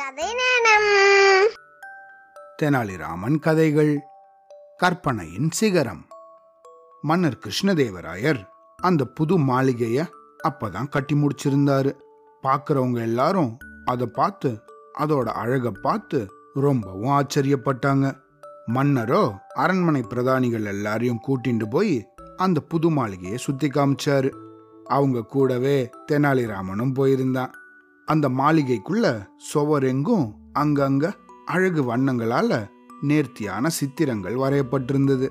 கதை நேரம். தெனாலிராமன் கதைகள். கற்பனையின் சிகரம். மன்னர் கிருஷ்ணதேவராயர் அந்த புது மாளிகைய அப்பதான் கட்டி முடிச்சிருந்தாரு. பாக்குறவங்க எல்லாரும் அதை பார்த்து அதோட அழக பார்த்து ரொம்பவும் ஆச்சரியப்பட்டாங்க. மன்னரோ அரண்மனை பிரதானிகள் எல்லாரையும் கூட்டிட்டு போய் அந்த புது மாளிகையை சுத்தி காமிச்சாரு. அவங்க கூடவே தெனாலிராமனும் போயிருந்தான். அந்த மாளிகைக்குள்ள சுவரெங்கும் அங்கங்க அழகு வண்ணங்களால நேர்த்தியான சித்திரங்கள் வரையப்பட்டிருந்தது.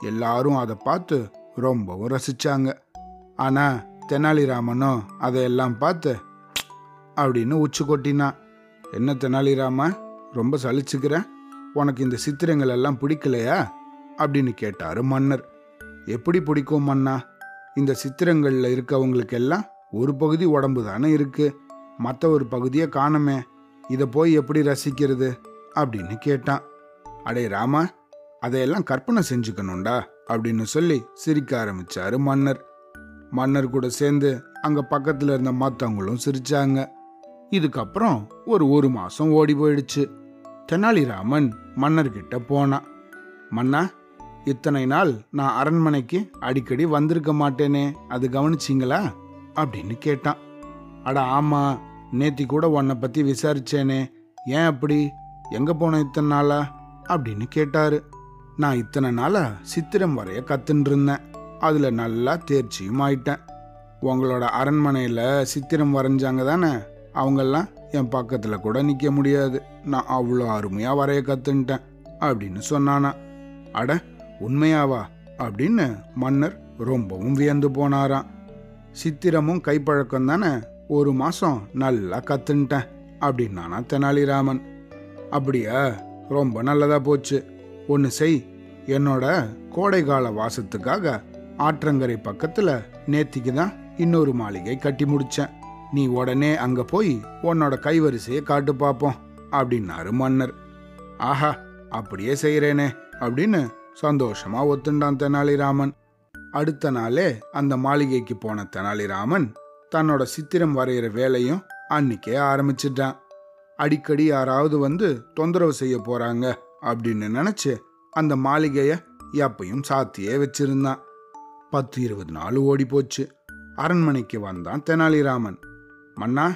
எல்லாரும் அதை பார்த்து ரொம்பவும் ரசிச்சாங்க. ஆனா தெனாலிராமனோ அதையெல்லாம் பார்த்து அப்படின்னு உச்சு கொட்டினான் என்ன தெனாலிராம ரொம்ப சலிச்சுக்கிற? உனக்கு இந்த சித்திரங்கள் எல்லாம் பிடிக்கலையா? அப்படின்னு கேட்டாரு மன்னர். எப்படி பிடிக்கும் மன்னா? இந்த சித்திரங்களில் இருக்கவங்களுக்கெல்லாம் ஒரு பகுதி உடம்பு தானே இருக்குது மற்ற ஒரு பகுதியை காணுமே. இதை போய் எப்படி ரசிக்கிறது? அப்படின்னு கேட்டான். அடே ராமா அதையெல்லாம் கற்பனை செஞ்சுக்கணும்டா அப்படின்னு சொல்லி சிரிக்க ஆரம்பிச்சாரு மன்னர். மன்னர் கூட சேர்ந்து அங்க பக்கத்துல இருந்த மத்தவங்களும் சிரிச்சாங்க. இதுக்கப்புறம் ஒரு ஒரு மாசம் ஓடி போயிடுச்சு. தெனாலிராமன் மன்னர்கிட்ட போனான். மன்னா இத்தனை நாள் நான் அரண்மனைக்கு அடிக்கடி வந்திருக்க மாட்டேனே அது கவனிச்சிங்களா? அப்படின்னு கேட்டான். அட ஆமாம் நேத்தி கூட உன்னை பற்றி விசாரிச்சேனே. ஏன் அப்படி? எங்கே போன இத்தனை நாளா? அப்படின்னு கேட்டார். நான் இத்தனை நாளாக சித்திரம் வரைய கத்துன்னு இருந்தேன். நல்லா தேர்ச்சியும் ஆயிட்டேன். உங்களோட அரண்மனையில் சித்திரம் வரைஞ்சாங்க தானே? அவங்கெல்லாம் என் பக்கத்தில் கூட நிற்க முடியாது. நான் அவ்வளோ அருமையாக வரைய கற்றுன்ட்டேன் அப்படின்னு சொன்னானா. அட உண்மையாவா? அப்படின்னு மன்னர் ரொம்பவும் வியந்து போனாராம். சித்திரமும் கைப்பழக்கம் தானே? ஒரு மாசம் நல்லா கத்துன்ட்டேன் அப்படின்னானா தெனாலிராமன் அப்படியா? ரொம்ப நல்லதா போச்சு. ஒன்று செய். என்னோட கோடைகால வாசத்துக்காக ஆற்றங்கரை பக்கத்துல நேத்திக்கு தான் இன்னொரு மாளிகை கட்டி முடிச்சேன். நீ உடனே அங்க போய் உன்னோட கைவரிசையை காட்டு பார்ப்போம் அப்படின்னாரு மன்னர். ஆஹா அப்படியே செய்கிறேனே அப்படின்னு சந்தோஷமா ஒத்துண்டான் தெனாலிராமன் அடுத்த நாளே அந்த மாளிகைக்கு போன தெனாலிராமன் தன்னோட சித்திரம் வரைகிற வேலையும் அன்னைக்கே ஆரம்பிச்சிட்டான். அடிக்கடி யாராவது வந்து தொந்தரவு செய்ய போறாங்க அப்படின்னு நினைச்சு அந்த மாளிகையை எப்பையும் சாத்தியே வச்சிருந்தான். பத்து இருபது நாள் ஓடி போச்சு. அரண்மனைக்கு வந்தான் தெனாலிராமன். மன்னா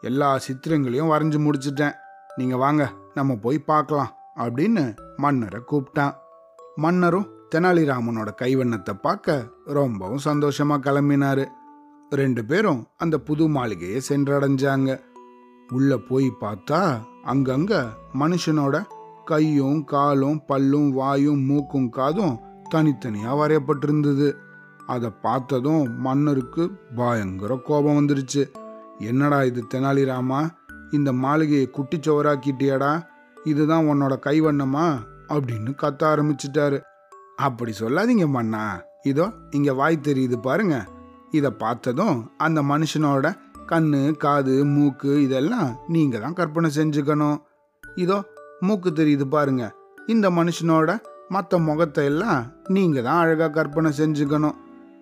எல்லா சித்திரங்களையும் வரைஞ்சு முடிச்சிட்டேன். நீங்க வாங்க நம்ம போய் பார்க்கலாம் அப்படின்னு மன்னரை கூப்பிட்டான். மன்னரும் தெனாலிராமனோட கைவண்ணத்தை பார்க்க ரொம்பவும் சந்தோஷமா கிளம்பினாரு. ரெண்டு பேரும் அந்த புது மாளிகையை சென்றடைஞ்சாங்க. உள்ள போய் பார்த்தா அங்கங்க மனுஷனோட கையும் காலும் பல்லும் வாயும் மூக்கும் காதும் தனித்தனியா வரையப்பட்டிருந்தது. அதை பார்த்ததும் மன்னருக்கு பயங்கர கோபம் வந்துருச்சு. என்னடா இது தெனாலிராமா இந்த மாளிகையை குட்டிச்சோராக்கிட்டியாடா இதுதான் உன்னோட கைவண்ணமா? அப்படின்னு கத்த ஆரம்பிச்சிட்டாரு. அப்படி சொல்லாதீங்க மன்னா. இதோ இங்க வாய் தெரியுது பாருங்க. இதை பார்த்ததும் அந்த மனுஷனோட கண்ணு காது மூக்கு இதெல்லாம் நீங்கள் தான் கற்பனை செஞ்சுக்கணும். இதோ மூக்கு தெரியுது பாருங்க. இந்த மனுஷனோட மற்ற முகத்தை எல்லாம் நீங்கள் தான் அழகாக கற்பனை செஞ்சுக்கணும்.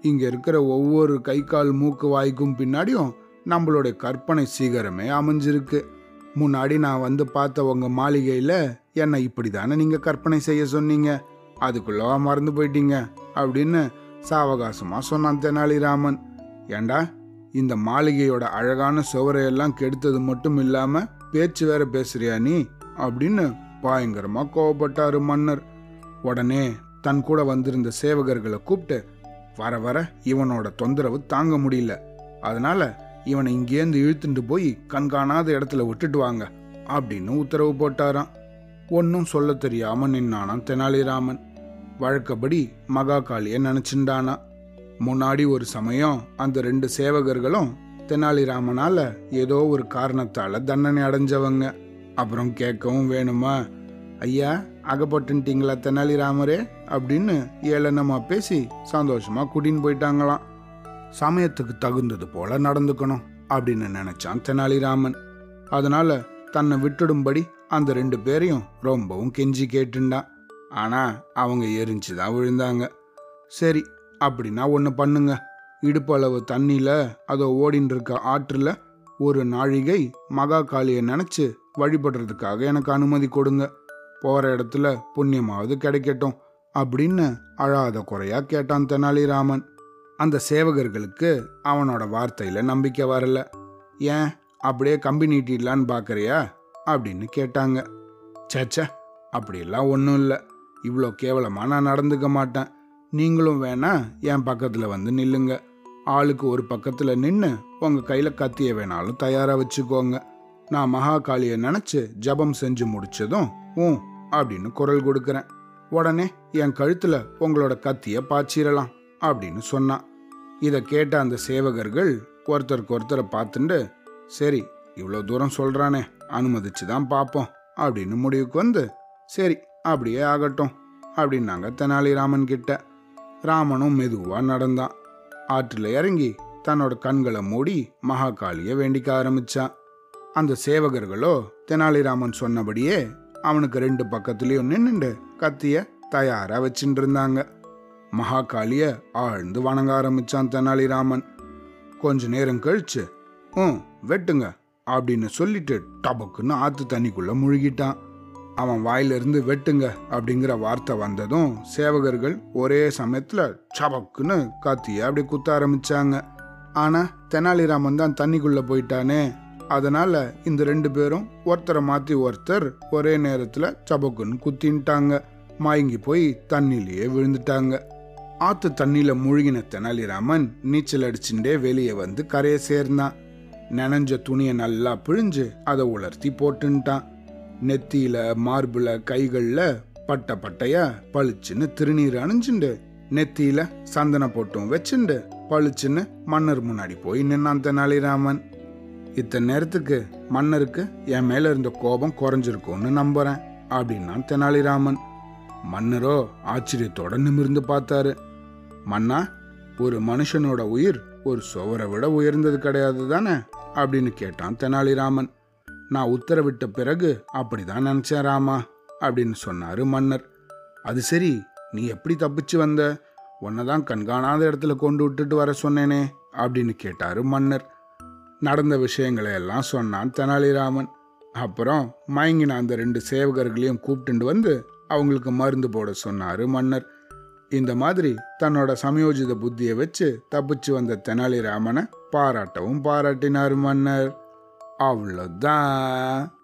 இங்கே இருக்கிற ஒவ்வொரு கை கால் மூக்கு வாய்க்கும் பின்னாடியும் நம்மளுடைய கற்பனை சீக்கிரமே அமைஞ்சிருக்கு. முன்னாடி நான் வந்து பார்த்த உங்கள் மாளிகையில் என்னை இப்படி தானே நீங்கள் கற்பனை செய்ய சொன்னீங்க. அதுக்குள்ளவா மறந்து போயிட்டீங்க அப்படின்னு சாவகாசமா சொன்னான் தெனாலிராமன். ஏண்டா இந்த மாளிகையோட அழகான சுவரையெல்லாம் கெடுத்தது மட்டும் இல்லாம பேச்சு வேற பேசுறியா நீ? அப்படின்னு பயங்கரமா கோவப்பட்டாரு மன்னர். உடனே தன் கூட வந்திருந்த சேவகர்களை கூப்பிட்டு வர வர இவனோட தொந்தரவு தாங்க முடியல. அதனால இவனை இங்கேருந்து இழுத்துட்டு போய் கண்காணாத இடத்துல விட்டுட்டு வாங்க அப்படின்னு உத்தரவு போட்டாராம். ஒன்றும் சொல்ல தெரியாம நின்னானான் தெனாலிராமன். வழக்கப்படி மகாகாளிய நினச்சிண்டானா முன்னாடி ஒரு சமயம் அந்த ரெண்டு சேவகர்களும் தெனாலிராமனால ஏதோ ஒரு காரணத்தால தண்டனை அடைஞ்சவங்க. அப்புறம் கேட்கவும் வேணுமா? ஐயா அகப்பட்டுன்ட்டீங்களா தெனாலிராமரே? அப்படின்னு ஏளனமா பேசி சந்தோஷமா கூட்டின்னு போயிட்டாங்களாம். சமயத்துக்கு தகுந்தது போல நடந்துக்கணும் அப்படின்னு நினைச்சான் தெனாலிராமன். அதனால தன்னை விட்டுடும்படி அந்த ரெண்டு பேரையும் ரொம்பவும் கெஞ்சி கேட்டுண்டான். ஆனால் அவங்க எரிஞ்சு தான் விழுந்தாங்க. சரி அப்படின்னா ஒன்று பண்ணுங்க. இடுப்பளவு தண்ணியில் அதோ ஓடின்னு இருக்க ஆற்றில் ஒரு நாழிகை மகா காளியை நினச்சி வழிபடுறதுக்காக எனக்கு அனுமதி கொடுங்க. போகிற இடத்துல புண்ணியமாவது கிடைக்கட்டும் அப்படின்னு அழாத குறையா கேட்டான் தெனாலிராமன். அந்த சேவகர்களுக்கு அவனோட வார்த்தையில் நம்பிக்கை வரல. ஏன் அப்படியே கம்பி நீட்டிடலான்னு பார்க்குறியா அப்படின்னு கேட்டாங்க. சேச்சே அப்படியெல்லாம் ஒன்றும் இல்லை. இவ்வளோ கேவலமாக நான் நடந்துக்க மாட்டேன். நீங்களும் வேணா என் பக்கத்தில் வந்து நில்லுங்க. ஆளுக்கு ஒரு பக்கத்தில் நின்று உங்கள் கையில் கத்திய வேணாலும் தயாராக வச்சுக்கோங்க. நான் மகாகாளியை நினச்சி ஜபம் செஞ்சு முடிச்சதும் ஊ அப்படின்னு குரல் கொடுக்குறேன். உடனே என் கழுத்தில் உங்களோட கத்தியை பாய்ச்சிடலாம் அப்படின்னு சொன்னான். இதை கேட்ட அந்த சேவகர்கள் ஒருத்தருக்கு ஒருத்தரை பார்த்துட்டு சரி இவ்வளோ தூரம் சொல்கிறானே அனுமதிச்சு தான் பார்ப்போம் அப்படின்னு முடிவுக்கு வந்து சரி அப்படியே ஆகட்டும் அப்படின்னாங்க தெனாலிராமன் கிட்ட. ராமனும் மெதுவாக நடந்தான். ஆற்றில் இறங்கி தன்னோட கண்களை மூடி மகாகாளியை வேண்டிக்க ஆரம்பித்தான் அந்த சேவகர்களோ தெனாலிராமன் சொன்னபடியே அவனுக்கு ரெண்டு பக்கத்துலேயும் நின்றுண்டு கத்திய தயாராக வச்சுட்டு இருந்தாங்க மகாகாளியை ஆழ்ந்து வணங்க ஆரம்பிச்சான் தெனாலிராமன். கொஞ்ச நேரம் கழிச்சு ம் வெட்டுங்க அப்படின்னு சொல்லிட்டு டபக்குன்னு ஆற்று தண்ணிக்குள்ளே முழுகிட்டான். அவன் வாயிலிருந்து வெட்டுங்க அப்படிங்கிற வார்த்தை வந்ததும் சேவகர்கள் ஒரே சமயத்தில் சபக்குன்னு கத்திய அப்படி குத்த ஆரம்பிச்சாங்க. ஆனால் தெனாலிராமன் தான் தண்ணிக்குள்ளே போயிட்டானே. அதனால இந்த ரெண்டு பேரும் ஒருத்தரை மாற்றி ஒருத்தர் ஒரே நேரத்தில் சபக்குன்னு குத்தின்ட்டாங்க. மயங்கி போய் தண்ணிலேயே விழுந்துட்டாங்க. ஆத்து தண்ணியில் முழுகின தெனாலிராமன் நீச்சல் அடிச்சுட்டே வெளியே வந்து கரையை சேர்ந்தான். நனைஞ்ச துணியை நல்லா பிழிஞ்சு அதை உலர்த்தி போட்டுன்ட்டான். நெத்தியில மார்புல கைகள்ல பட்ட பட்டையா பளிச்சுன்னு திருநீர் அணிஞ்சுண்டு. நெத்தியில சந்தன போட்டும் வச்சுண்டு பளிச்சுன்னு மன்னர் முன்னாடி போய் நின்னான் தெனாலிராமன். இத்தனை நேரத்துக்கு மன்னருக்கு என் மேல இருந்த கோபம் குறைஞ்சிருக்கும்னு நம்புறேன் அப்படின்னான் தெனாலிராமன். மன்னரோ ஆச்சரியத்தோட நிமிர்ந்து பார்த்தாரு. மன்னா ஒரு மனுஷனோட உயிர் ஒரு சுவரை விட உயர்ந்தது கிடையாது தானே அப்படின்னு கேட்டான் தெனாலிராமன். நான் உத்தரவிட்ட பிறகு அப்படிதான் நினைச்சேன் ராமா அப்படின்னு சொன்னாரு மன்னர். அது சரி நீ எப்படி தப்பிச்சு வந்த? உன்னதான் கண்காணாத இடத்துல கொண்டு விட்டுட்டு வர சொன்னேனே அப்படின்னு கேட்டாரு மன்னர். நடந்த விஷயங்களை எல்லாம் சொன்னான் தெனாலிராமன். அப்புறம் மயங்கின அந்த ரெண்டு சேவகர்களையும் கூப்பிட்டு வந்து அவங்களுக்கு மருந்து போட சொன்னாரு மன்னர். இந்த மாதிரி தன்னோட சமயோஜித புத்தியை வச்சு தப்பிச்சு வந்த தெனாலிராமனை பாராட்டவும் பாராட்டினார் மன்னர். Au revoir.